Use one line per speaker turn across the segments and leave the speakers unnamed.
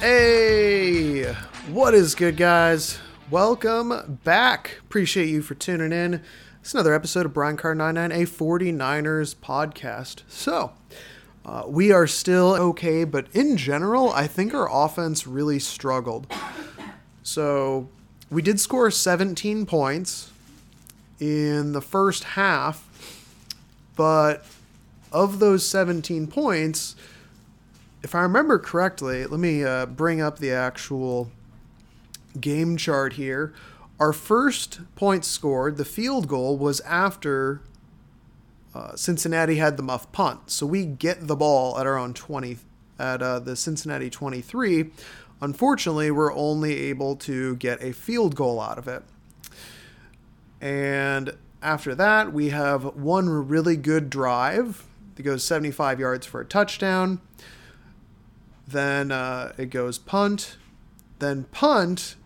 Hey, what is good, guys? Welcome back. Appreciate you for tuning in. It's another episode of Brian Car 99, a 49ers podcast. So, uh, we are still okay, but in general, I think our offense really struggled. So, we did score 17 points in the first half, but of those 17 points, if I remember correctly, let me uh, bring up the actual game chart here. Our first point scored, the field goal, was after uh, Cincinnati had the muff punt. So we get the ball at our own 20, at uh, the Cincinnati 23. Unfortunately, we're only able to get a field goal out of it. And after that, we have one really good drive that goes 75 yards for a touchdown. Then uh, it goes punt, then punt,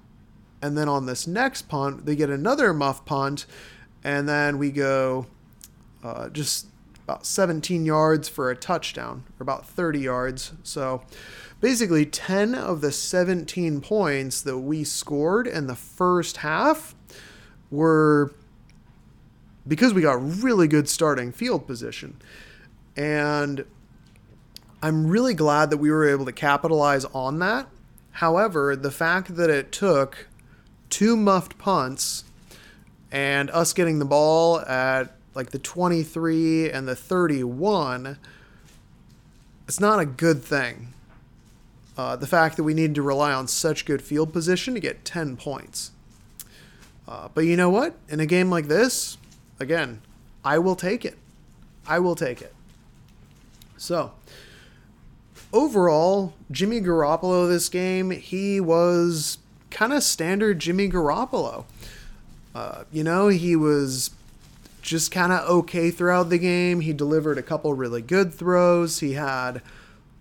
and then on this next punt, they get another muff punt, and then we go uh, just about 17 yards for a touchdown, or about 30 yards. So basically, 10 of the 17 points that we scored in the first half were because we got really good starting field position. And I'm really glad that we were able to capitalize on that. However, the fact that it took two muffed punts and us getting the ball at like the 23 and the 31, it's not a good thing. Uh, the fact that we needed to rely on such good field position to get 10 points. Uh, but you know what? In a game like this, again, I will take it. I will take it. So, overall, Jimmy Garoppolo this game, he was kind of standard Jimmy Garoppolo. Uh, you know, he was just kind of okay throughout the game. He delivered a couple really good throws. He had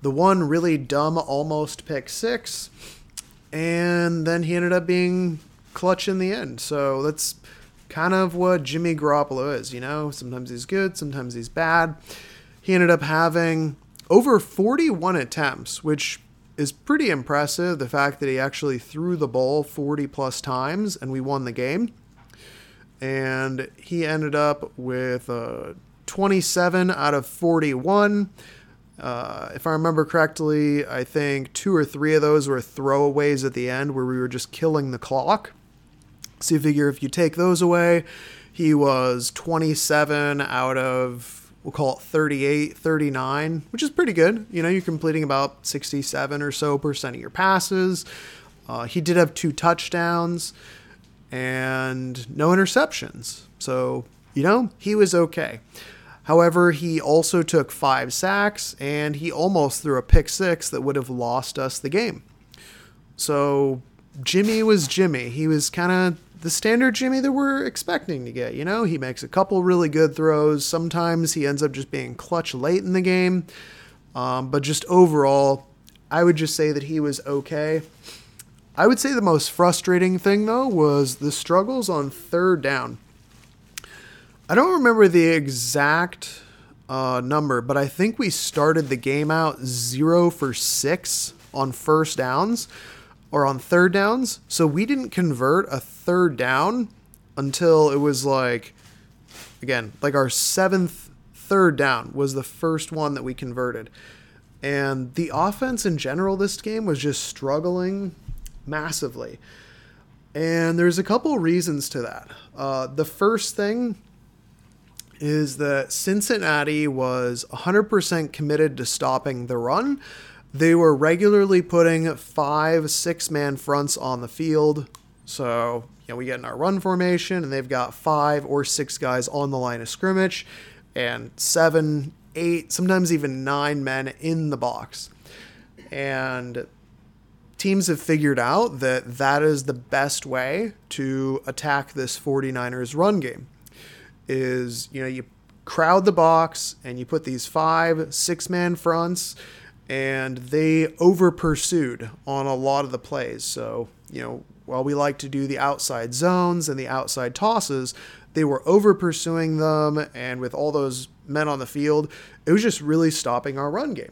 the one really dumb almost pick six, and then he ended up being clutch in the end. So that's kind of what Jimmy Garoppolo is, you know? Sometimes he's good, sometimes he's bad. He ended up having over 41 attempts, which is pretty impressive. The fact that he actually threw the ball 40 plus times and we won the game. And he ended up with uh, 27 out of 41. Uh, if I remember correctly, I think two or three of those were throwaways at the end where we were just killing the clock. So you figure if you take those away, he was 27 out of we'll call it 38, 39, which is pretty good. You know, you're completing about 67 or so percent of your passes. Uh, he did have two touchdowns and no interceptions. So, you know, he was okay. However, he also took five sacks and he almost threw a pick six that would have lost us the game. So, Jimmy was Jimmy. He was kind of the standard Jimmy that we're expecting to get. You know, he makes a couple really good throws. Sometimes he ends up just being clutch late in the game. Um, but just overall, I would just say that he was okay. I would say the most frustrating thing, though, was the struggles on third down. I don't remember the exact uh, number, but I think we started the game out zero for six on first downs or on third downs. So we didn't convert a third down until it was like, again, like our seventh third down was the first one that we converted. And the offense in general this game was just struggling massively. And there's a couple reasons to that. Uh, the first thing is that Cincinnati was 100% committed to stopping the run they were regularly putting five six man fronts on the field. So, you know, we get in our run formation and they've got five or six guys on the line of scrimmage and seven, eight, sometimes even nine men in the box. And teams have figured out that that is the best way to attack this 49ers run game is you know you crowd the box and you put these five six man fronts and they over pursued on a lot of the plays. So, you know, while we like to do the outside zones and the outside tosses, they were over pursuing them, and with all those men on the field, it was just really stopping our run game.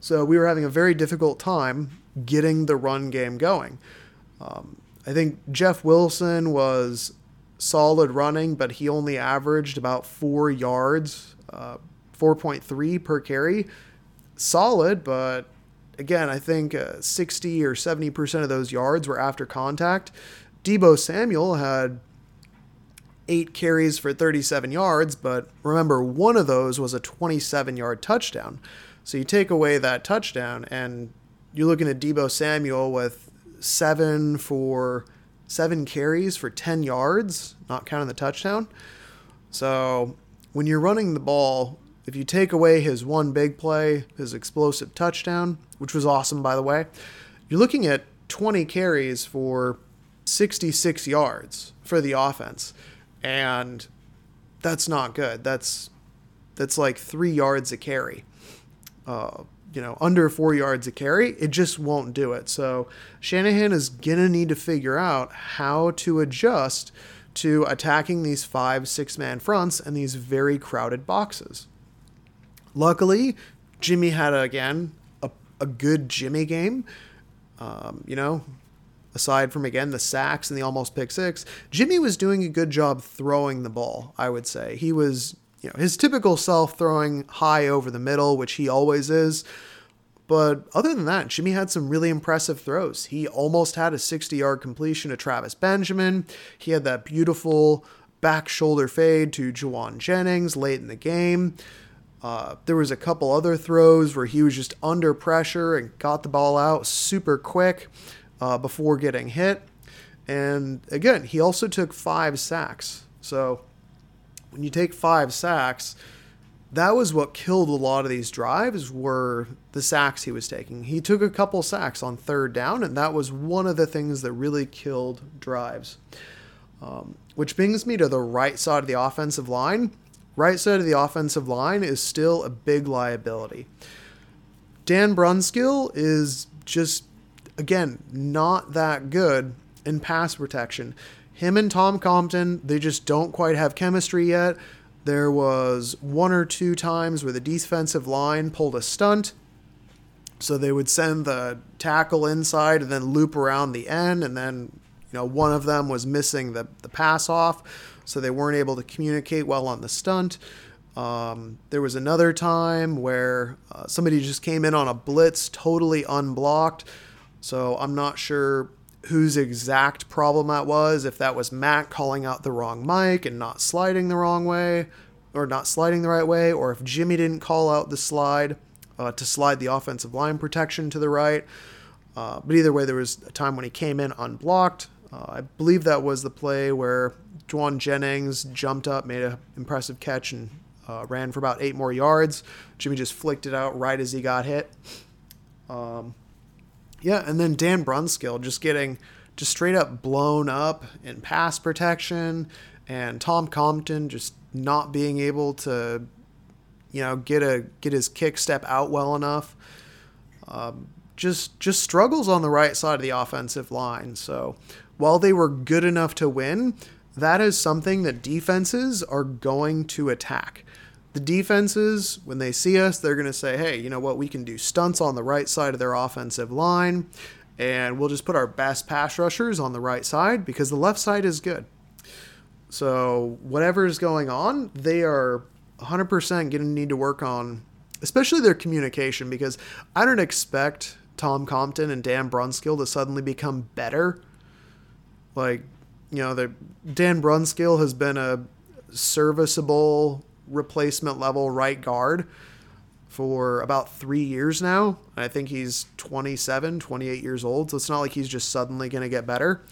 So we were having a very difficult time getting the run game going. Um, I think Jeff Wilson was solid running, but he only averaged about four yards, uh, 4.3 per carry. Solid, but again, I think uh, 60 or 70% of those yards were after contact. Deebo Samuel had eight carries for 37 yards, but remember, one of those was a 27 yard touchdown. So you take away that touchdown, and you're looking at Deebo Samuel with seven for seven carries for 10 yards, not counting the touchdown. So when you're running the ball, if you take away his one big play, his explosive touchdown, which was awesome, by the way, you're looking at 20 carries for 66 yards for the offense. And that's not good. That's that's like three yards a carry. Uh, you know, under four yards a carry, it just won't do it. So Shanahan is gonna need to figure out how to adjust to attacking these five, six man fronts and these very crowded boxes. Luckily, Jimmy had again a, a good Jimmy game. Um, you know, aside from again the sacks and the almost pick six, Jimmy was doing a good job throwing the ball. I would say he was, you know, his typical self throwing high over the middle, which he always is. But other than that, Jimmy had some really impressive throws. He almost had a 60 yard completion to Travis Benjamin. He had that beautiful back shoulder fade to Jauan Jennings late in the game. Uh, there was a couple other throws where he was just under pressure and got the ball out super quick uh, before getting hit. And again, he also took five sacks. So when you take five sacks, that was what killed a lot of these drives were the sacks he was taking. He took a couple sacks on third down, and that was one of the things that really killed drives. Um, which brings me to the right side of the offensive line. Right side of the offensive line is still a big liability. Dan Brunskill is just again, not that good in pass protection. Him and Tom Compton, they just don't quite have chemistry yet. There was one or two times where the defensive line pulled a stunt. So they would send the tackle inside and then loop around the end, and then you know one of them was missing the, the pass off, so they weren't able to communicate well on the stunt. Um, there was another time where uh, somebody just came in on a blitz totally unblocked so I'm not sure whose exact problem that was, if that was Matt calling out the wrong mic and not sliding the wrong way, or not sliding the right way, or if Jimmy didn't call out the slide uh, to slide the offensive line protection to the right. Uh, but either way, there was a time when he came in unblocked. Uh, I believe that was the play where Jauan Jennings jumped up, made an impressive catch, and uh, ran for about eight more yards. Jimmy just flicked it out right as he got hit. Um, yeah, and then Dan Brunskill just getting just straight up blown up in pass protection, and Tom Compton just not being able to, you know, get a get his kick step out well enough. Um, just just struggles on the right side of the offensive line. So while they were good enough to win, that is something that defenses are going to attack the defenses, when they see us, they're going to say, hey, you know what? We can do stunts on the right side of their offensive line, and we'll just put our best pass rushers on the right side because the left side is good. So, whatever is going on, they are 100% going to need to work on, especially their communication, because I don't expect Tom Compton and Dan Brunskill to suddenly become better. Like, you know, the Dan Brunskill has been a serviceable replacement level right guard for about three years now. I think he's 27, 28 years old. So it's not like he's just suddenly going to get better.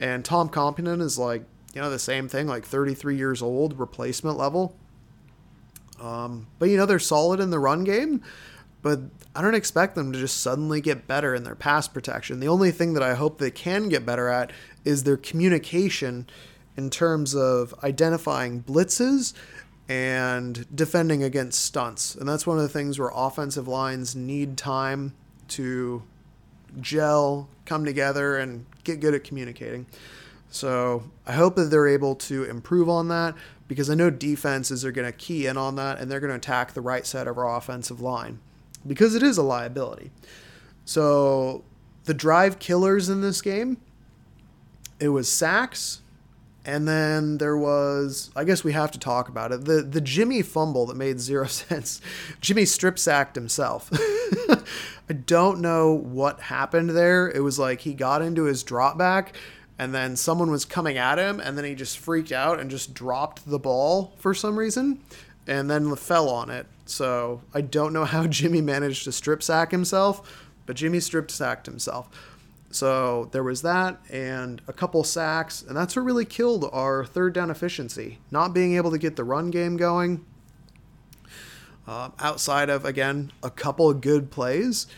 And Tom Compton is like, you know, the same thing, like 33 years old, replacement level. Um, but, you know, they're solid in the run game, but I don't expect them to just suddenly get better in their pass protection. The only thing that I hope they can get better at is their communication in terms of identifying blitzes and defending against stunts. And that's one of the things where offensive lines need time to gel, come together, and get good at communicating. So I hope that they're able to improve on that because I know defenses are going to key in on that and they're going to attack the right side of our offensive line. Because it is a liability. So the drive killers in this game, it was sacks, and then there was I guess we have to talk about it. The the Jimmy fumble that made zero sense. Jimmy strip sacked himself. I don't know what happened there. It was like he got into his drop back and then someone was coming at him and then he just freaked out and just dropped the ball for some reason and then fell on it. So I don't know how Jimmy managed to strip sack himself, but Jimmy strip sacked himself. So there was that and a couple sacks, and that's what really killed our third down efficiency. Not being able to get the run game going. Uh, outside of, again, a couple of good plays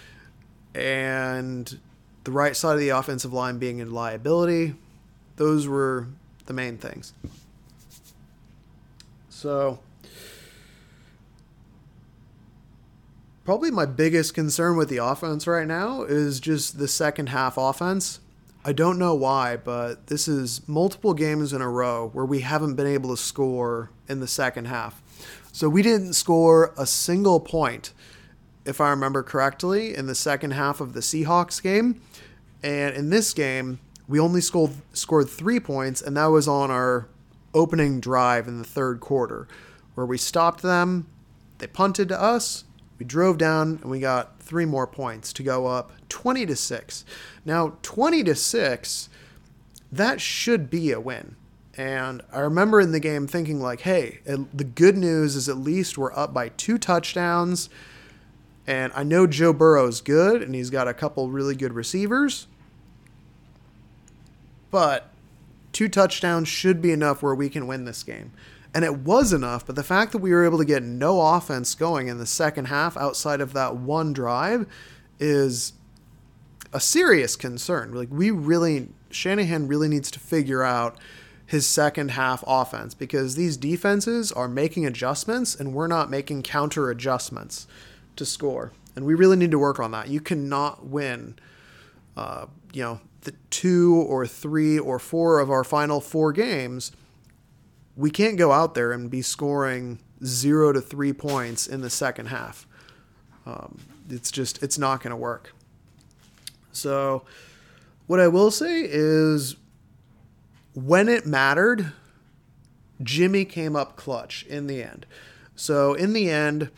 and the right side of the offensive line being a liability, those were the main things. So probably my biggest concern with the offense right now is just the second half offense. I don't know why, but this is multiple games in a row where we haven't been able to score in the second half. So we didn't score a single point, if I remember correctly, in the second half of the Seahawks game. And in this game, we only scored scored three points, and that was on our opening drive in the third quarter, where we stopped them. They punted to us, we drove down and we got three more points to go up 20 to 6. Now, 20 to 6, that should be a win. And I remember in the game thinking, like, hey, the good news is at least we're up by two touchdowns. And I know Joe Burrow's good and he's got a couple really good receivers. But two touchdowns should be enough where we can win this game and it was enough. But the fact that we were able to get no offense going in the second half outside of that one drive is a serious concern. Like we really, Shanahan really needs to figure out his second half offense because these defenses are making adjustments and we're not making counter adjustments to score. And we really need to work on that. You cannot win, uh, you know, the two or three or four of our final four games we can't go out there and be scoring zero to three points in the second half. Um, it's just it's not going to work. So, what I will say is, when it mattered, Jimmy came up clutch in the end. So in the end,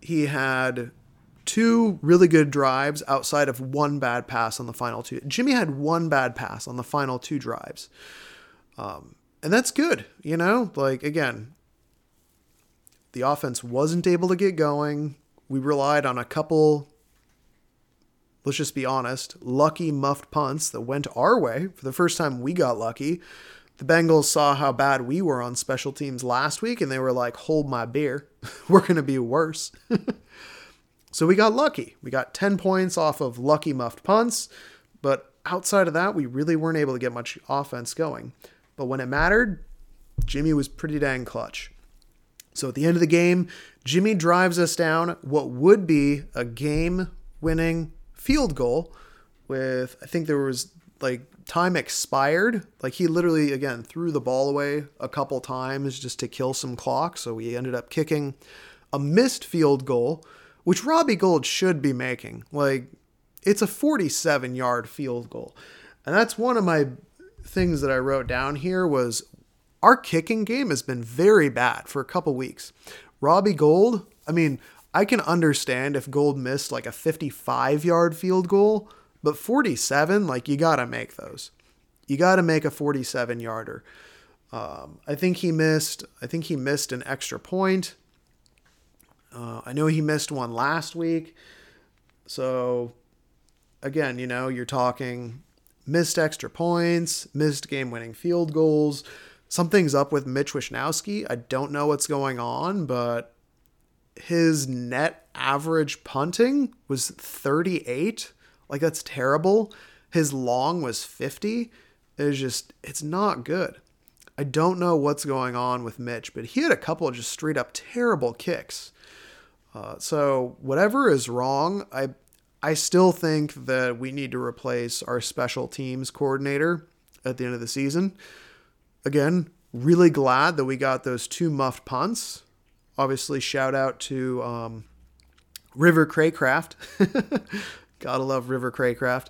he had two really good drives outside of one bad pass on the final two. Jimmy had one bad pass on the final two drives. Um, and that's good, you know? Like, again, the offense wasn't able to get going. We relied on a couple, let's just be honest, lucky muffed punts that went our way. For the first time, we got lucky. The Bengals saw how bad we were on special teams last week, and they were like, hold my beer. we're going to be worse. so we got lucky. We got 10 points off of lucky muffed punts, but outside of that, we really weren't able to get much offense going. But when it mattered, Jimmy was pretty dang clutch. So at the end of the game, Jimmy drives us down what would be a game winning field goal with, I think there was like time expired. Like he literally, again, threw the ball away a couple times just to kill some clock. So we ended up kicking a missed field goal, which Robbie Gould should be making. Like it's a 47 yard field goal. And that's one of my things that I wrote down here was our kicking game has been very bad for a couple weeks. Robbie Gould, I mean, I can understand if Gould missed like a 55 yard field goal, but 47, like you got to make those. You got to make a 47 yarder. Um, I think he missed. I think he missed an extra point. Uh, I know he missed one last week. So, again, you know, you're talking missed extra points, missed game winning field goals. Something's up with Mitch Wishnowsky. I don't know what's going on, but his net average punting was 38. Like, that's terrible. His long was 50. It's just, it's not good. I don't know what's going on with Mitch, but he had a couple of just straight up terrible kicks. Uh, so, whatever is wrong, I I still think that we need to replace our special teams coordinator at the end of the season. Again, really glad that we got those two muffed punts. Obviously, shout out to um, River Craycraft. Gotta love River Craycraft.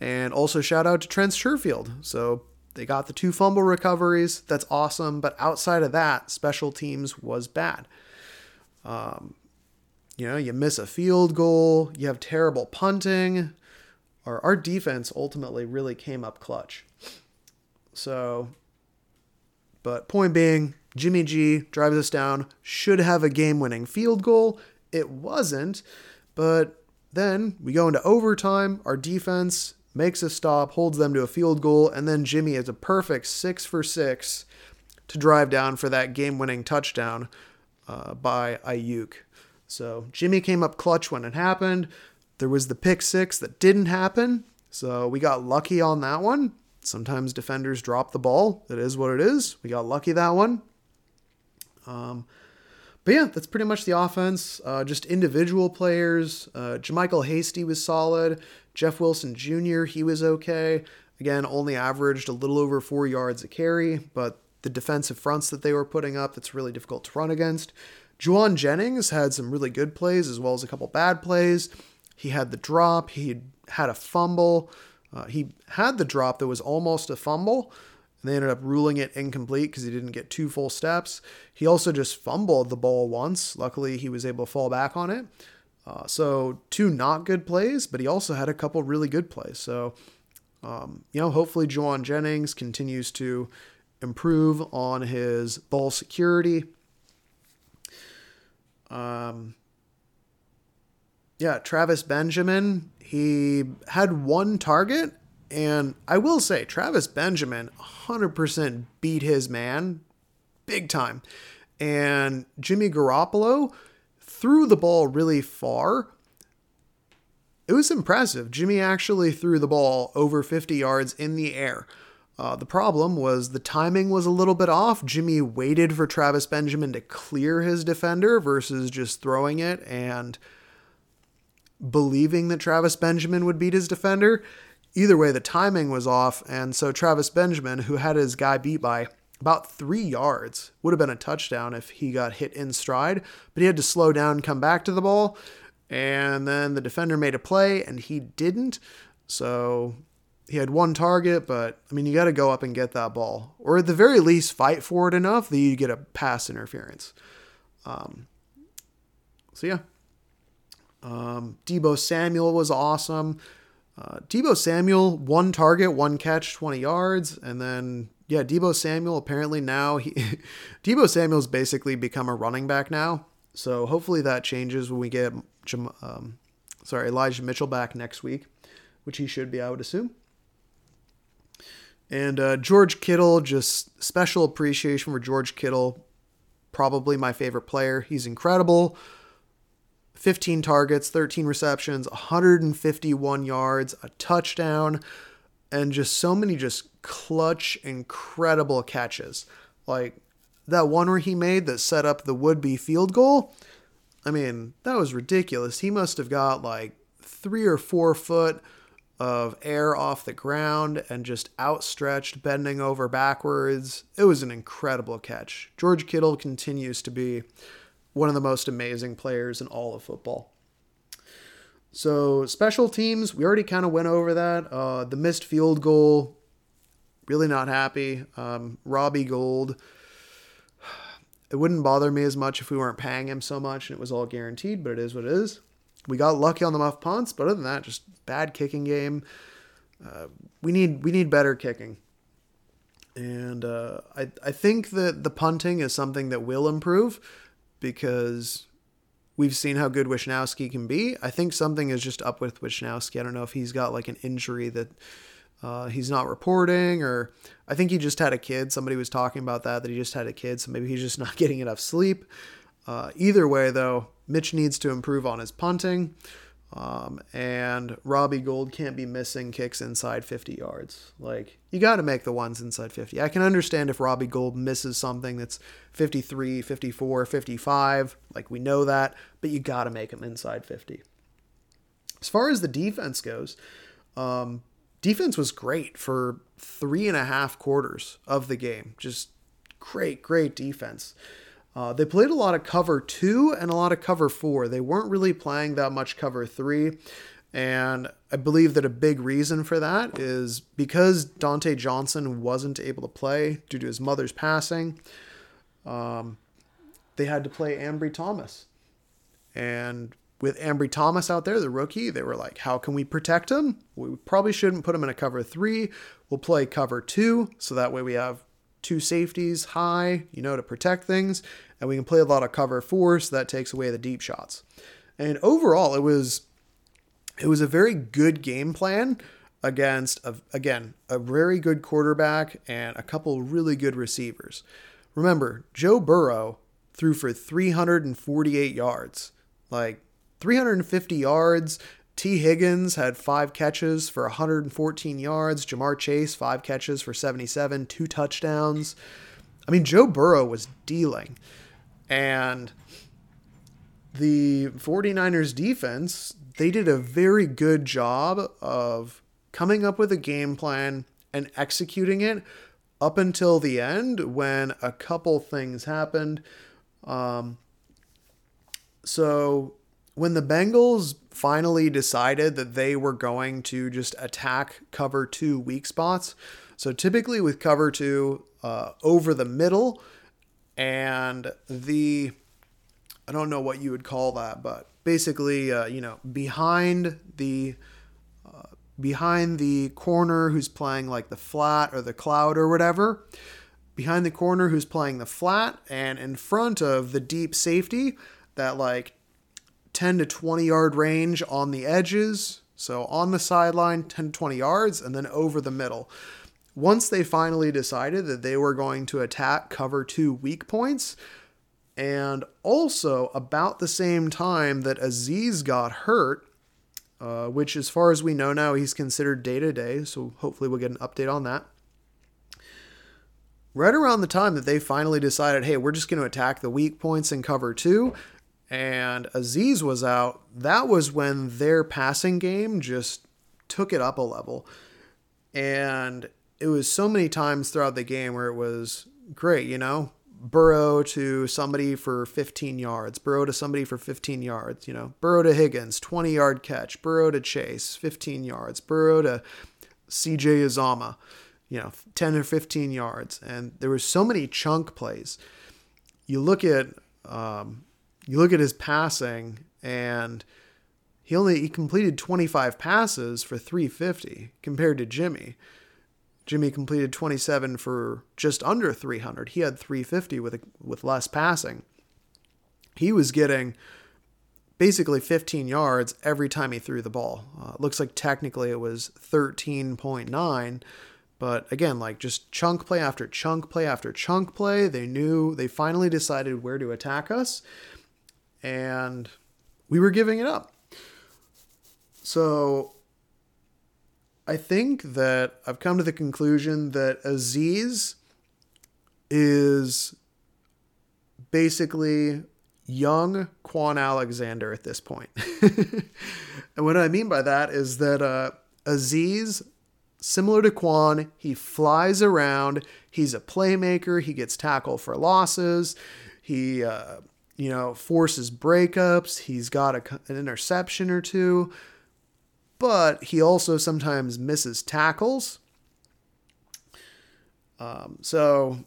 And also shout out to Trent Sherfield. So they got the two fumble recoveries. That's awesome. But outside of that, special teams was bad. Um, you know, you miss a field goal, you have terrible punting. Our, our defense ultimately really came up clutch. So, but point being, Jimmy G drives us down, should have a game winning field goal. It wasn't, but then we go into overtime. Our defense makes a stop, holds them to a field goal, and then Jimmy is a perfect six for six to drive down for that game winning touchdown uh, by Aiyuk. So Jimmy came up clutch when it happened. There was the pick six that didn't happen. So we got lucky on that one. Sometimes defenders drop the ball. It is what it is. We got lucky that one. Um, but yeah, that's pretty much the offense. Uh, just individual players. Uh, JaMycal Hasty was solid. Jeff Wilson Jr., he was okay. Again, only averaged a little over four yards a carry, but the defensive fronts that they were putting up, that's really difficult to run against. Jauan Jennings had some really good plays as well as a couple bad plays. He had the drop, he had a fumble. Uh, he had the drop that was almost a fumble. And they ended up ruling it incomplete because he didn't get two full steps. He also just fumbled the ball once. Luckily, he was able to fall back on it. Uh, so, two not good plays, but he also had a couple really good plays. So, um, you know, hopefully, Jauan Jennings continues to improve on his ball security. Um, yeah, Travis Benjamin, he had one target, and I will say, Travis Benjamin 100% beat his man big time. And Jimmy Garoppolo threw the ball really far. It was impressive. Jimmy actually threw the ball over 50 yards in the air. Uh, the problem was the timing was a little bit off. Jimmy waited for Travis Benjamin to clear his defender versus just throwing it and believing that Travis Benjamin would beat his defender. Either way, the timing was off, and so Travis Benjamin, who had his guy beat by about three yards, would have been a touchdown if he got hit in stride, but he had to slow down, come back to the ball, and then the defender made a play, and he didn't. So he had one target, but I mean, you got to go up and get that ball, or at the very least, fight for it enough that you get a pass interference. Um, so yeah, um, Deebo Samuel was awesome. Uh, Deebo Samuel, one target, one catch, 20 yards, and then yeah, Deebo Samuel apparently now he Deebo Samuel's basically become a running back now. So hopefully that changes when we get um, sorry Elijah Mitchell back next week, which he should be, I would assume. And uh, George Kittle, just special appreciation for George Kittle. Probably my favorite player. He's incredible. 15 targets, 13 receptions, 151 yards, a touchdown, and just so many just clutch, incredible catches. Like that one where he made that set up the would be field goal. I mean, that was ridiculous. He must have got like three or four foot of air off the ground and just outstretched, bending over backwards. It was an incredible catch. George Kittle continues to be one of the most amazing players in all of football. So, special teams, we already kind of went over that. Uh, the missed field goal, really not happy. Um, Robbie Gould, it wouldn't bother me as much if we weren't paying him so much and it was all guaranteed, but it is what it is. We got lucky on the muff punts, but other than that, just bad kicking game. Uh, we need we need better kicking, and uh, I I think that the punting is something that will improve because we've seen how good Wishnowsky can be. I think something is just up with Wishnowsky. I don't know if he's got like an injury that uh, he's not reporting, or I think he just had a kid. Somebody was talking about that that he just had a kid, so maybe he's just not getting enough sleep. Uh, either way, though, Mitch needs to improve on his punting. Um, and Robbie Gould can't be missing kicks inside 50 yards. Like, you got to make the ones inside 50. I can understand if Robbie Gould misses something that's 53, 54, 55. Like, we know that, but you got to make them inside 50. As far as the defense goes, um, defense was great for three and a half quarters of the game. Just great, great defense. Uh, they played a lot of cover two and a lot of cover four. They weren't really playing that much cover three. And I believe that a big reason for that is because Dontae Johnson wasn't able to play due to his mother's passing, um, they had to play Ambry Thomas. And with Ambry Thomas out there, the rookie, they were like, how can we protect him? We probably shouldn't put him in a cover three. We'll play cover two. So that way we have two safeties high, you know, to protect things. And we can play a lot of cover four. So that takes away the deep shots. And overall, it was it was a very good game plan against a, again a very good quarterback and a couple really good receivers. Remember, Joe Burrow threw for 348 yards. Like 350 yards. Tee Higgins had five catches for 114 yards. Ja'Marr Chase, five catches for 77, two touchdowns. I mean, Joe Burrow was dealing. And the 49ers defense, they did a very good job of coming up with a game plan and executing it up until the end when a couple things happened. Um, so when the Bengals finally decided that they were going to just attack cover two weak spots, so typically with cover two uh, over the middle and the, I don't know what you would call that, but basically, uh, you know, behind the uh, behind the corner who's playing like the flat or the cloud or whatever, behind the corner who's playing the flat, and in front of the deep safety that like 10 to 20 yard range on the edges. So on the sideline, 10 to 20 yards, and then over the middle. Once they finally decided that they were going to attack cover two weak points, and also about the same time that Azeez got hurt, uh, which, as far as we know now, he's considered day to day. So hopefully we'll get an update on that. Right around the time that they finally decided, hey, we're just going to attack the weak points in cover two, and Azeez was out, that was when their passing game just took it up a level. And it was so many times throughout the game where it was great, you know, Burrow to somebody for 15 yards, Burrow to somebody for 15 yards, you know, Burrow to Higgins, 20 yard catch, Burrow to Chase, 15 yards, Burrow to CJ Uzomah, you know, 10 or 15 yards. And there were so many chunk plays. You look at um, you look at his passing and he only he completed 25 passes for 350 compared to Jimmy. Jimmy completed 27 for just under 300. He had 350 with a, with less passing. He was getting basically 15 yards every time he threw the ball. Uh, looks like technically it was 13.9, but again, like just chunk play after chunk play after chunk play, they knew they finally decided where to attack us and we were giving it up. So I think that I've come to the conclusion that Azeez is basically young Kwon Alexander at this point. and what I mean by that is that uh, Azeez, similar to Quan, he flies around. He's a playmaker. He gets tackle for losses. He uh, you know, forces breakups. He's got a, an interception or two, but he also sometimes misses tackles. Um, so,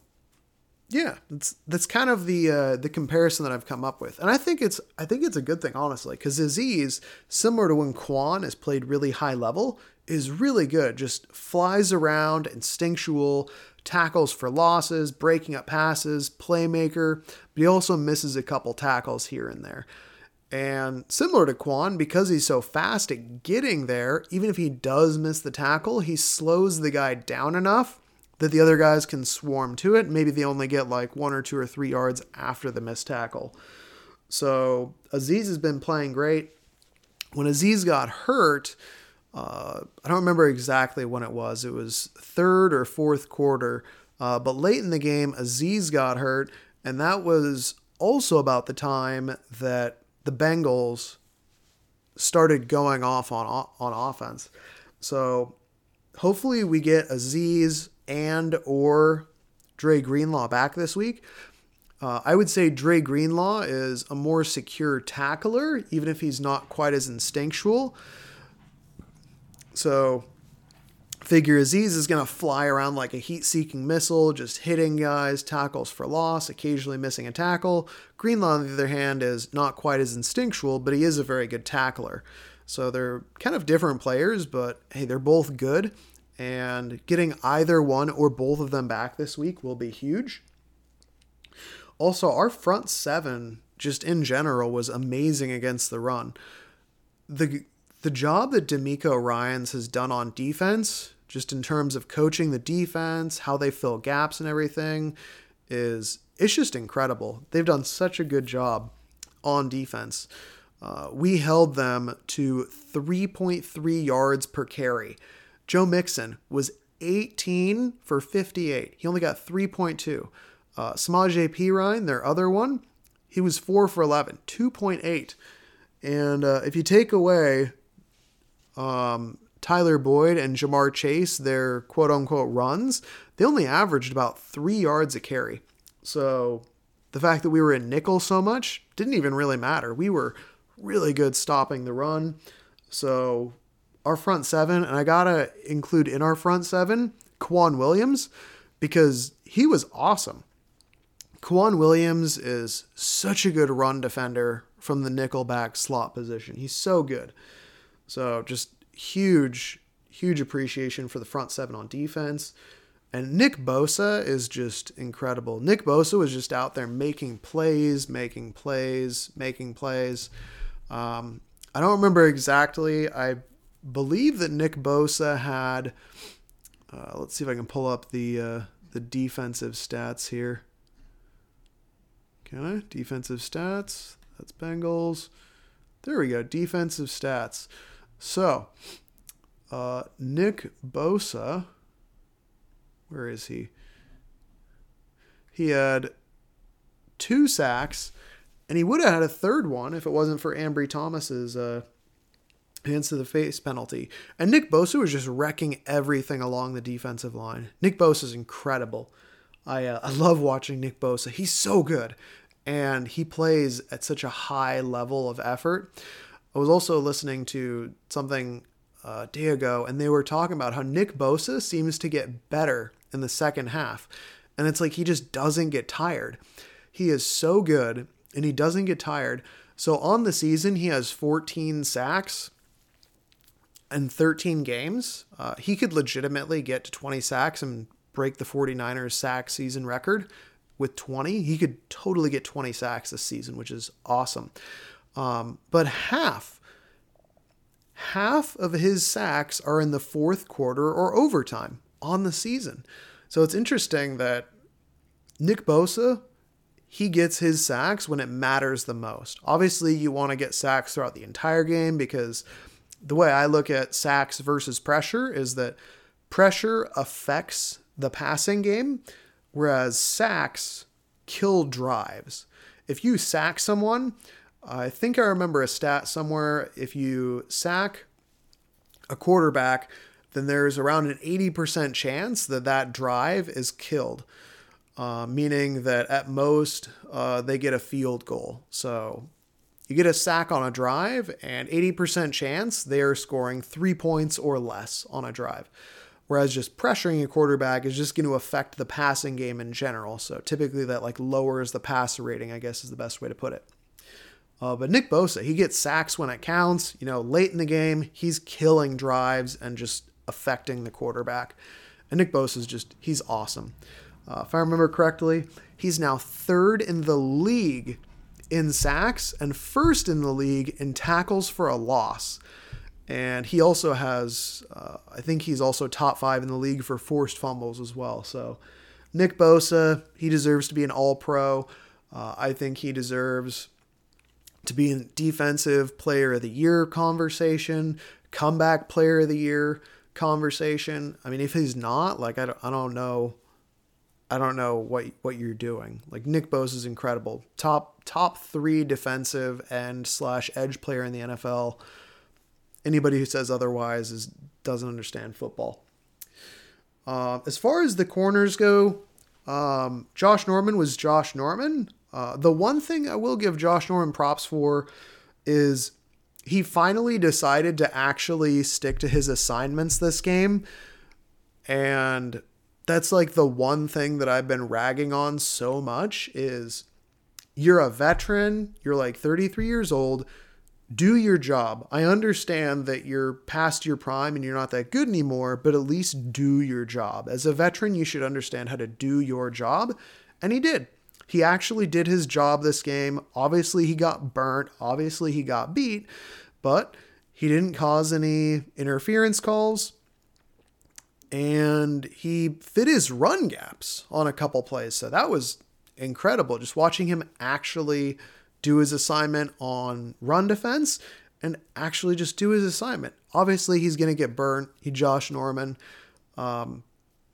yeah, that's that's kind of the uh, the comparison that I've come up with, and I think it's I think it's a good thing honestly, because Azeez, similar to when Kwon has played really high level, is really good. Just flies around, instinctual, tackles for losses, breaking up passes, playmaker, but he also misses a couple tackles here and there. And similar to Kwon, because he's so fast at getting there, even if he does miss the tackle, he slows the guy down enough that the other guys can swarm to it. Maybe they only get like one or two or three yards after the missed tackle. So Azeez has been playing great. When Azeez got hurt, uh, I don't remember exactly when it was. It was third or fourth quarter. Uh, but late in the game, Azeez got hurt, and that was also about the time that the Bengals started going off on on offense. So hopefully we get Azeez and or Dre Greenlaw back this week. Uh, I would say Dre Greenlaw is a more secure tackler, even if he's not quite as instinctual. So, figure Azeez is going to fly around like a heat seeking missile, just hitting guys, tackles for loss, occasionally missing a tackle. Greenlaw, on the other hand, is not quite as instinctual, but he is a very good tackler. So they're kind of different players, but hey, they're both good. And getting either one or both of them back this week will be huge. Also, our front seven, just in general, was amazing against the run. The the job that DeMeco Ryans has done on defense, just in terms of coaching the defense, how they fill gaps and everything, is it's just incredible. They've done such a good job on defense. Uh, we held them to 3.3 yards per carry. Joe Mixon was 18 for 58. He only got 3.2. Uh, Samaje Perine, their other one, he was 4 for 11, 2.8. And uh, if you take away um, Tyler Boyd and Ja'Marr Chase, their quote unquote runs, they only averaged about three yards a carry. So the fact that we were in nickel so much didn't even really matter. We were really good stopping the run. So our front seven, and I gotta include in our front seven K'Waun Williams because he was awesome. K'Waun Williams is such a good run defender from the nickel back slot position. He's so good. So just huge, huge appreciation for the front seven on defense. And Nick Bosa is just incredible. Nick Bosa was just out there making plays, making plays, making plays. Um, I don't remember exactly. I believe that Nick Bosa had. Uh, let's see if I can pull up the uh, the defensive stats here. Can I? Defensive stats. That's Bengals. There we go. Defensive stats. So, uh, Nick Bosa. Where is he? He had two sacks and he would have had a third one if it wasn't for Ambry Thomas's uh, hands to the face penalty. And Nick Bosa was just wrecking everything along the defensive line. Nick Bosa is incredible. I uh, I love watching Nick Bosa. He's so good, and he plays at such a high level of effort. I was also listening to something a day ago, and they were talking about how Nick Bosa seems to get better in the second half, and it's like he just doesn't get tired. He is so good and he doesn't get tired. So on the season, he has 14 sacks and 13 games. Uh, he could legitimately get to 20 sacks and break the 49ers sack season record with 20. He could totally get 20 sacks this season, which is awesome. Um, but half, half of his sacks are in the fourth quarter or overtime on the season. So it's interesting that Nick Bosa he gets his sacks when it matters the most. Obviously, you want to get sacks throughout the entire game because the way I look at sacks versus pressure is that pressure affects the passing game, whereas sacks kill drives. If you sack someone, I think I remember a stat somewhere. If you sack a quarterback, then there's around an 80% chance that that drive is killed uh, meaning that at most uh, they get a field goal. So you get a sack on a drive, and 80% chance they are scoring three points or less on a drive. Whereas just pressuring a quarterback is just going to affect the passing game in general. So typically that like lowers the passer rating, I guess is the best way to put it. Uh, but Nick Bosa, he gets sacks when it counts. You know, late in the game, he's killing drives and just affecting the quarterback. And Nick Bosa is just, he's awesome. Uh, if I remember correctly, he's now third in the league in sacks and first in the league in tackles for a loss. And he also has, uh, I think he's also top five in the league for forced fumbles as well. So Nick Bosa, he deserves to be an all pro. Uh, I think he deserves to be in defensive player of the year conversation, comeback player of the year conversation. I mean, if he's not, like, I don't, I don't know I don't know what what you're doing. Like Nick Bosa is incredible, top top three defensive and slash edge player in the NFL. Anybody who says otherwise is doesn't understand football. Uh, as far as the corners go, Um, Josh Norman was Josh Norman. Uh, the one thing I will give Josh Norman props for is he finally decided to actually stick to his assignments this game. And that's like the one thing that I've been ragging on so much is you're a veteran, you're like 33 years old, do your job. I understand that you're past your prime and you're not that good anymore, but at least do your job. As a veteran, you should understand how to do your job, and he did. He actually did his job this game. Obviously, he got burnt. Obviously, he got beat, but he didn't cause any interference calls. And he fit his run gaps on a couple plays. So that was incredible. Just watching him actually do his assignment on run defense and actually just do his assignment. Obviously, he's going to get burnt. He Josh Norman. Um,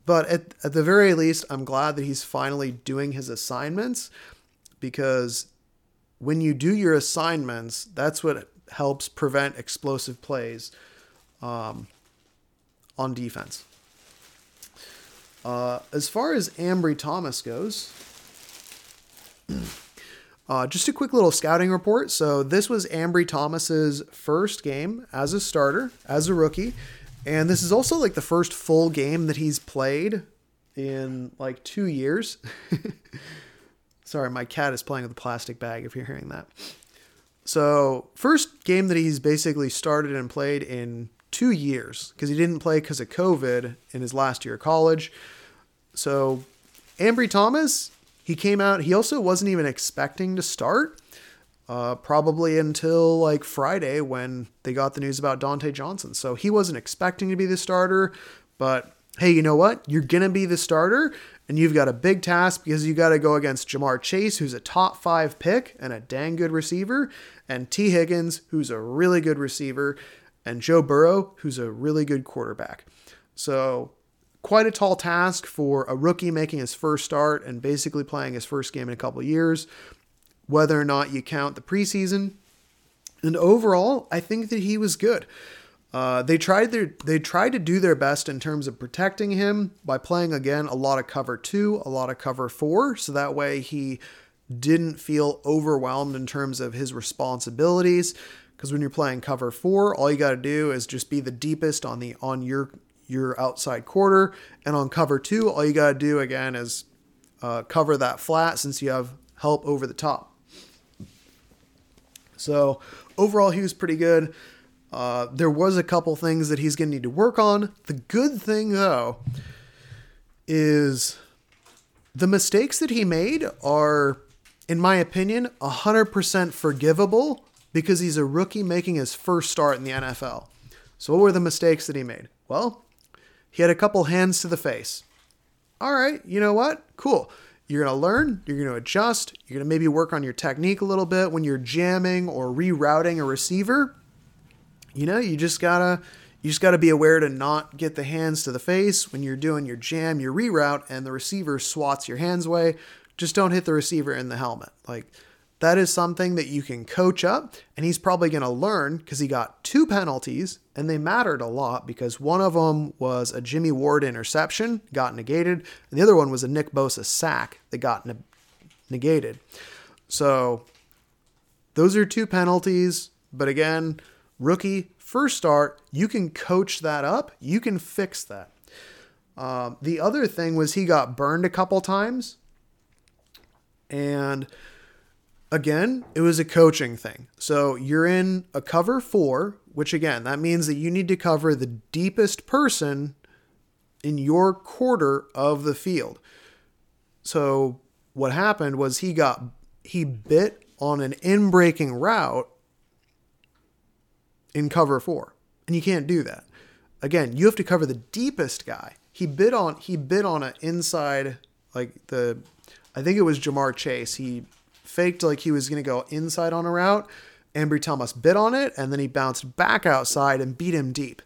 but at, at the very least, I'm glad that he's finally doing his assignments because when you do your assignments, that's what helps prevent explosive plays um, on defense. Uh, as far as Ambry Thomas goes, uh, just a quick little scouting report. So this was Ambry Thomas's first game as a starter, as a rookie, and this is also like the first full game that he's played in like two years. Sorry, my cat is playing with a plastic bag. If you're hearing that. So first game that he's basically started and played in two years because he didn't play because of COVID in his last year of college. So Ambry Thomas he came out, he also wasn't even expecting to start. Uh, probably until like Friday when they got the news about Dontae Johnson. So he wasn't expecting to be the starter, but hey, you know what? You're going to be the starter, and you've got a big task because you got to go against Ja'Marr Chase, who's a top five pick and a dang good receiver, and Tee Higgins, who's a really good receiver, and Joe Burrow, who's a really good quarterback. So quite a tall task for a rookie making his first start and basically playing his first game in a couple years, whether or not you count the preseason. And overall, I think that he was good. Uh, they tried their they tried to do their best in terms of protecting him by playing again a lot of cover two, a lot of cover four, so that way he didn't feel overwhelmed in terms of his responsibilities. Because when you're playing cover four, all you got to do is just be the deepest on the on your your outside quarter. And on cover two, all you got to do again is uh, cover that flat since you have help over the top. So overall, he was pretty good. Uh, there was a couple things that he's going to need to work on. The good thing, though, is the mistakes that he made are, in my opinion, 100% forgivable because he's a rookie making his first start in the NFL. So, what were the mistakes that he made? Well, he had a couple hands to the face. All right, you know what? Cool. You're going to learn, you're going to adjust, you're going to maybe work on your technique a little bit when you're jamming or rerouting a receiver. You know, you just got to you just got to be aware to not get the hands to the face when you're doing your jam, your reroute and the receiver swats your hands away. Just don't hit the receiver in the helmet. Like that is something that you can coach up, and he's probably going to learn because he got two penalties, and they mattered a lot because one of them was a Jimmy Ward interception, got negated, and the other one was a Nick Bosa sack that got ne- negated. So those are two penalties, but again, rookie, first start, you can coach that up, you can fix that. Um, the other thing was he got burned a couple times, and again, it was a coaching thing. So you're in a cover four, which again, that means that you need to cover the deepest person in your quarter of the field. So what happened was he got he bit on an in breaking route in cover four. And you can't do that. Again, you have to cover the deepest guy. He bit on he bit on an inside like the I think it was Ja'Marr Chase. He faked like he was going to go inside on a route. Ambry Thomas bit on it, and then he bounced back outside and beat him deep.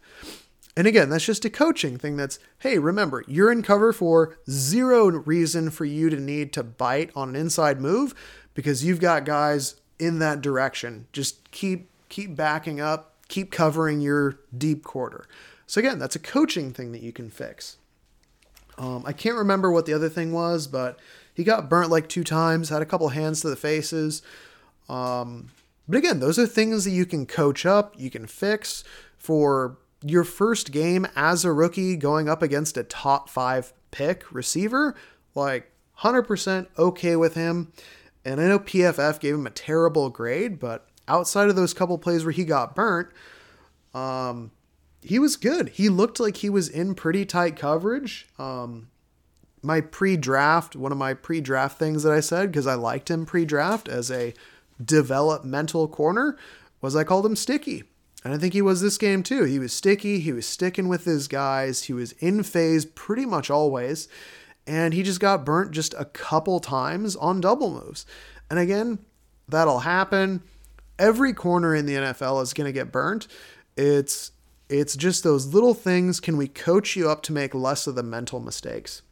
And again, that's just a coaching thing that's, hey, remember, you're in cover four zero reason for you to need to bite on an inside move because you've got guys in that direction. Just keep keep backing up, keep covering your deep quarter. So again, that's a coaching thing that you can fix. Um, I can't remember what the other thing was, but he got burnt like two times, had a couple hands to the faces. Um, but again, those are things that you can coach up, you can fix for your first game as a rookie going up against a top five pick receiver. Like 100% okay with him. And I know PFF gave him a terrible grade, but outside of those couple plays where he got burnt, um, he was good. He looked like he was in pretty tight coverage. Um, my pre-draft, one of my pre-draft things that I said because I liked him pre-draft as a developmental corner was I called him sticky. And I think he was this game too. He was sticky, he was sticking with his guys, he was in phase pretty much always, and he just got burnt just a couple times on double moves. And again, that'll happen. Every corner in the NFL is going to get burnt. It's it's just those little things. Can we coach you up to make less of the mental mistakes?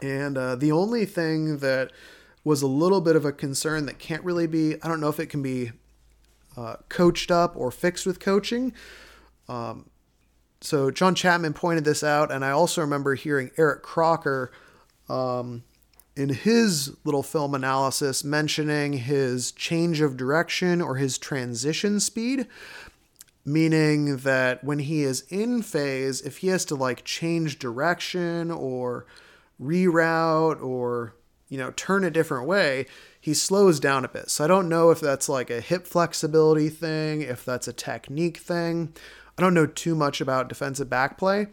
And uh, the only thing that was a little bit of a concern that can't really be, I don't know if it can be uh, coached up or fixed with coaching. Um, so John Chapman pointed this out, and I also remember hearing Eric Crocker um, in his little film analysis mentioning his change of direction or his transition speed meaning that when he is in phase, if he has to like change direction or reroute or you know turn a different way, he slows down a bit. So I don't know if that's like a hip flexibility thing, if that's a technique thing. I don't know too much about defensive back play.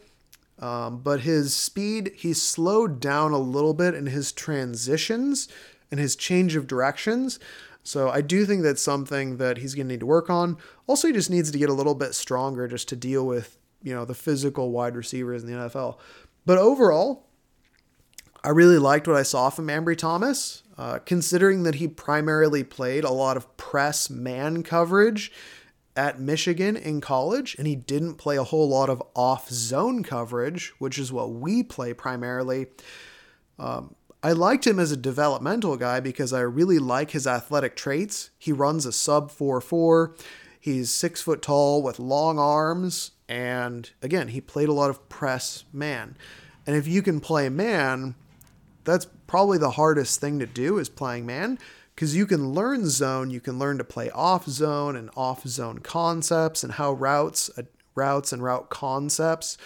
Um, but his speed, he's slowed down a little bit in his transitions and his change of directions. So I do think that's something that he's going to need to work on. Also, he just needs to get a little bit stronger just to deal with, you know, the physical wide receivers in the NFL. But overall, I really liked what I saw from Ambry Thomas, uh, considering that he primarily played a lot of press man coverage at Michigan in college, and he didn't play a whole lot of off zone coverage, which is what we play primarily. Um, I liked him as a developmental guy because I really like his athletic traits. He runs a sub 4 4. He's six foot tall with long arms. And again, he played a lot of press man. And if you can play man, that's probably the hardest thing to do is playing man because you can learn zone, you can learn to play off zone and off zone concepts and how routes, uh, routes and route concepts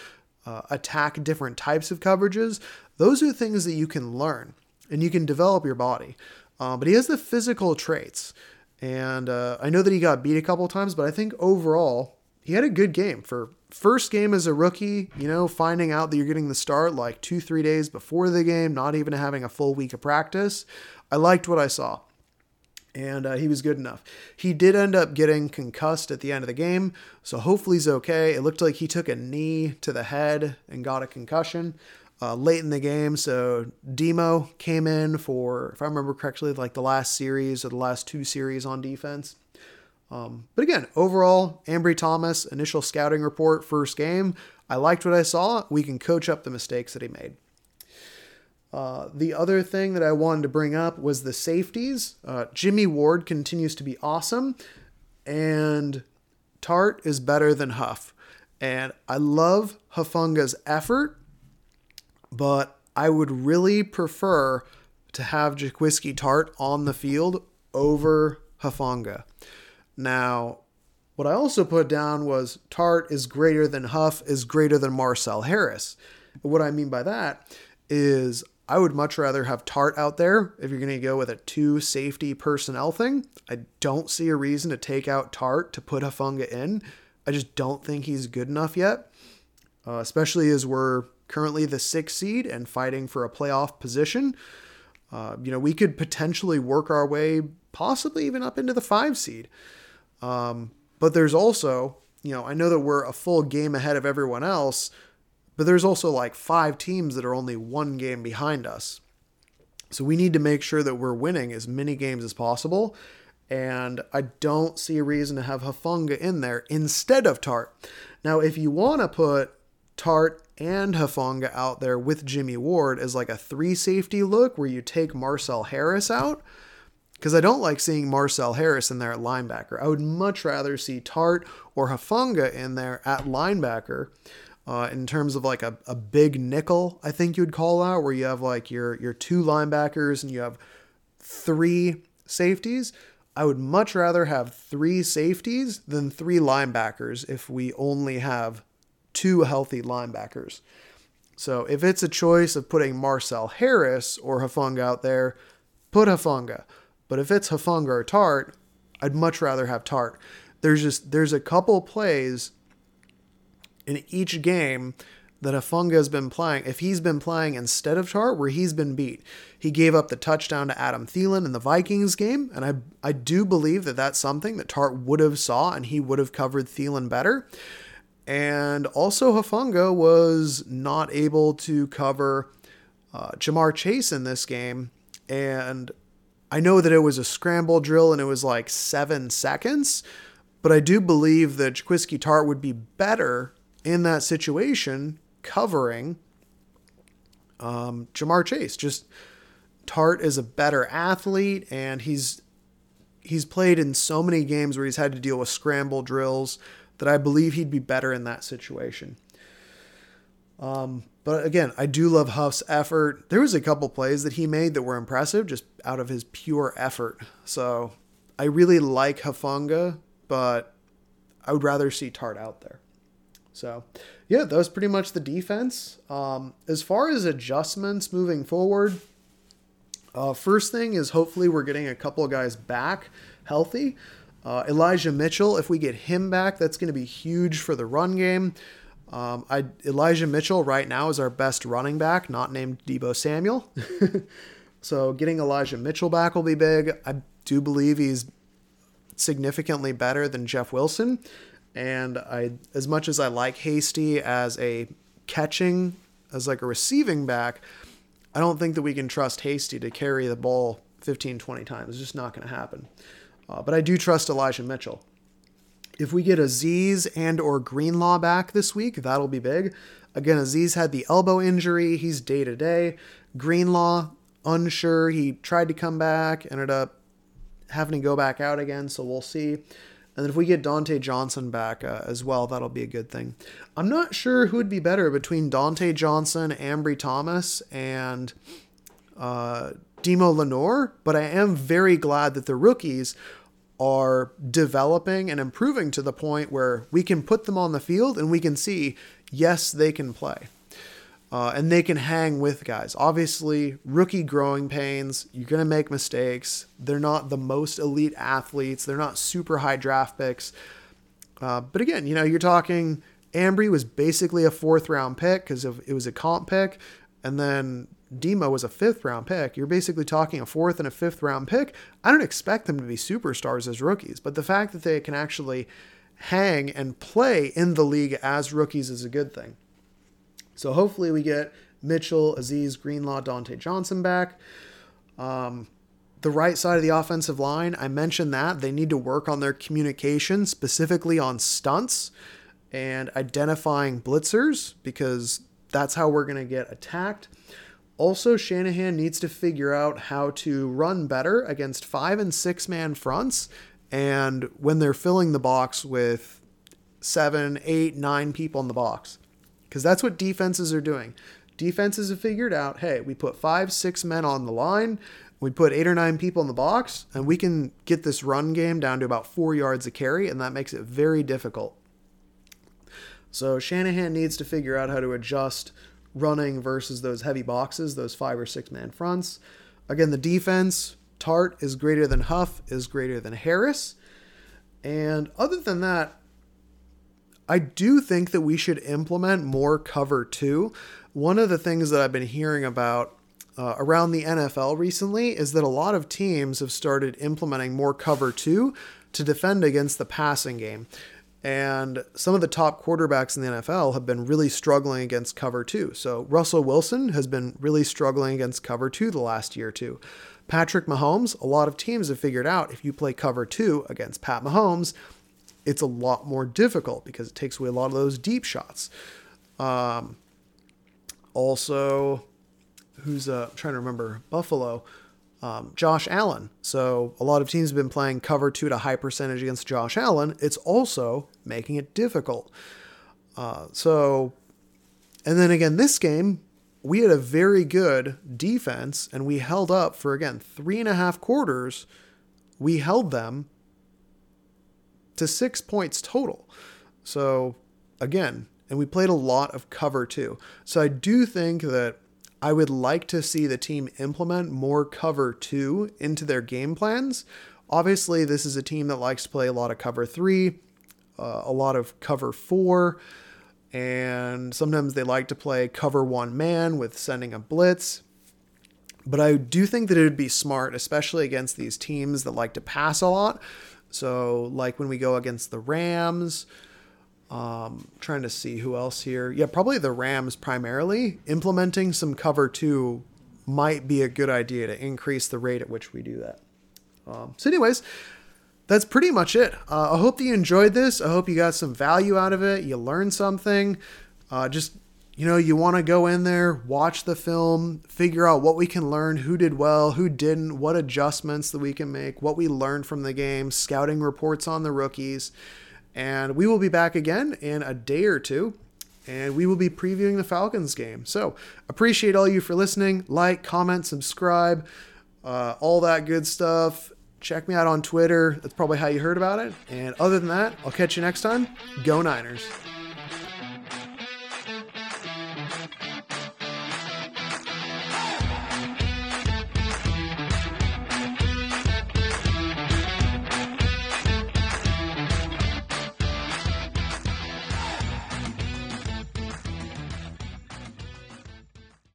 uh, attack different types of coverages. Those are things that you can learn and you can develop your body. Uh, but he has the physical traits. And uh, I know that he got beat a couple times, but I think overall he had a good game for first game as a rookie. You know, finding out that you're getting the start like two, three days before the game, not even having a full week of practice. I liked what I saw. And uh, he was good enough. He did end up getting concussed at the end of the game, so hopefully he's okay. It looked like he took a knee to the head and got a concussion uh, late in the game. So Demo came in for, if I remember correctly, like the last series or the last two series on defense. Um, but again, overall, Ambry Thomas, initial scouting report, first game. I liked what I saw. We can coach up the mistakes that he made. Uh, the other thing that I wanted to bring up was the safeties. Uh, Jimmy Ward continues to be awesome, and Tartt is better than Huff. And I love Hufanga's effort but I would really prefer to have Jaquiski Tartt on the field over Hufanga. Now, what I also put down was Tartt is greater than Huff is greater than Marcel Harris. What I mean by that is I would much rather have Tartt out there if you're going to go with a two safety personnel thing. I don't see a reason to take out Tartt to put Hufanga in. I just don't think he's good enough yet, uh, especially as we're currently the sixth seed and fighting for a playoff position. Uh, you know, we could potentially work our way possibly even up into the five seed. Um, but there's also, you know, I know that we're a full game ahead of everyone else, but there's also like five teams that are only one game behind us. So we need to make sure that we're winning as many games as possible. And I don't see a reason to have Hufanga in there instead of Tartt. Now, if you want to put Tartt and Hufanga out there with Jimmy Ward as like a three safety look where you take Marcel Harris out. Because I don't like seeing Marcel Harris in there at linebacker. I would much rather see Tart or Hufanga in there at linebacker. uh, in terms of like a, a big nickel, I think you would call out, where you have like your your two linebackers and you have three safeties. I would much rather have three safeties than three linebackers if we only have two healthy linebackers. So if it's a choice of putting Marcel Harris or Hufanga out there, put Hufanga. But if it's Hufanga or Tartt, I'd much rather have Tartt. There's just there's a couple plays in each game that Hufanga has been playing, if he's been playing instead of Tartt, where he's been beat. He gave up the touchdown to Adam Thielen in the Vikings game, and I I do believe that that's something that Tart would have saw, and he would have covered Thielen better. And also, Hufanga was not able to cover uh, Ja'Marr Chase in this game, and I know that it was a scramble drill and it was like seven seconds, but I do believe that Jaquiski Tartt would be better in that situation covering um, Ja'Marr Chase. Just Tartt is a better athlete, and he's he's played in so many games where he's had to deal with scramble drills that I believe he'd be better in that situation. Um, but again, I do love Huff's effort. There was a couple plays that he made that were impressive just out of his pure effort. So I really like Hufanga, but I would rather see Tartt out there. So, yeah, that was pretty much the defense. Um, as far as adjustments moving forward, uh, first thing is hopefully we're getting a couple of guys back healthy. Uh, Elijah Mitchell, if we get him back, that's going to be huge for the run game. Um, I, Elijah Mitchell right now is our best running back, not named Deebo Samuel. so getting Elijah Mitchell back will be big. I do believe he's significantly better than Jeff Wilson. And I, as much as I like Hasty as a catching, as like a receiving back, I don't think that we can trust Hasty to carry the ball 15, 20 times. It's just not going to happen. Uh, but I do trust Elijah Mitchell. If we get Azeez and or Greenlaw back this week, that'll be big. Again, Azeez had the elbow injury. He's day to day. Greenlaw, unsure. He tried to come back, ended up having to go back out again, so we'll see. And if we get Dontae Johnson back uh, as well, that'll be a good thing. I'm not sure who would be better between Dontae Johnson, Ambry Thomas, and uh, Demo Lenoir, but I am very glad that the rookies are developing and improving to the point where we can put them on the field and we can see, yes, they can play. Uh, and they can hang with guys. Obviously, rookie growing pains, you're going to make mistakes. They're not the most elite athletes, they're not super high draft picks. Uh, but again, you know, you're talking Ambry was basically a fourth round pick because it was a comp pick. And then Demo was a fifth round pick. You're basically talking a fourth and a fifth round pick. I don't expect them to be superstars as rookies, but the fact that they can actually hang and play in the league as rookies is a good thing. So hopefully we get Mitchell, Azeez, Greenlaw, Dontae Johnson back. Um, the right side of the offensive line, I mentioned that they need to work on their communication, specifically on stunts and identifying blitzers, because that's how we're going to get attacked. Also, Shanahan needs to figure out how to run better against five and six man fronts. And when they're filling the box with seven, eight, nine people in the box because that's what defenses are doing. Defenses have figured out hey, we put five, six men on the line, we put eight or nine people in the box, and we can get this run game down to about four yards a carry, and that makes it very difficult. So Shanahan needs to figure out how to adjust running versus those heavy boxes, those five or six man fronts. Again, the defense, Tartt is greater than Huff, is greater than Harris. And other than that, I do think that we should implement more cover two. One of the things that I've been hearing about uh, around the NFL recently is that a lot of teams have started implementing more cover two to defend against the passing game. And some of the top quarterbacks in the NFL have been really struggling against cover two. So Russell Wilson has been really struggling against cover two the last year or two. Patrick Mahomes, a lot of teams have figured out if you play cover two against Pat Mahomes, it's a lot more difficult because it takes away a lot of those deep shots. Um, also, who's uh, I'm trying to remember Buffalo, um, Josh Allen. So a lot of teams have been playing cover two to high percentage against Josh Allen. It's also making it difficult. Uh, so and then again, this game, we had a very good defense and we held up for, again, three and a half quarters. We held them to six points total. So, again, and we played a lot of cover two. So, I do think that I would like to see the team implement more cover two into their game plans. Obviously, this is a team that likes to play a lot of cover three, uh, a lot of cover four, and sometimes they like to play cover one man with sending a blitz. But I do think that it would be smart, especially against these teams that like to pass a lot. So, like when we go against the Rams, um, trying to see who else here. Yeah, probably the Rams primarily. Implementing some cover two might be a good idea to increase the rate at which we do that. Um, so, anyways, that's pretty much it. Uh, I hope that you enjoyed this. I hope you got some value out of it. You learned something. Uh, just you know, you want to go in there, watch the film, figure out what we can learn, who did well, who didn't, what adjustments that we can make, what we learned from the game, scouting reports on the rookies. And we will be back again in a day or two. And we will be previewing the Falcons game. So appreciate all you for listening. Like, comment, subscribe, uh, all that good stuff. Check me out on Twitter. That's probably how you heard about it. And other than that, I'll catch you next time. Go Niners.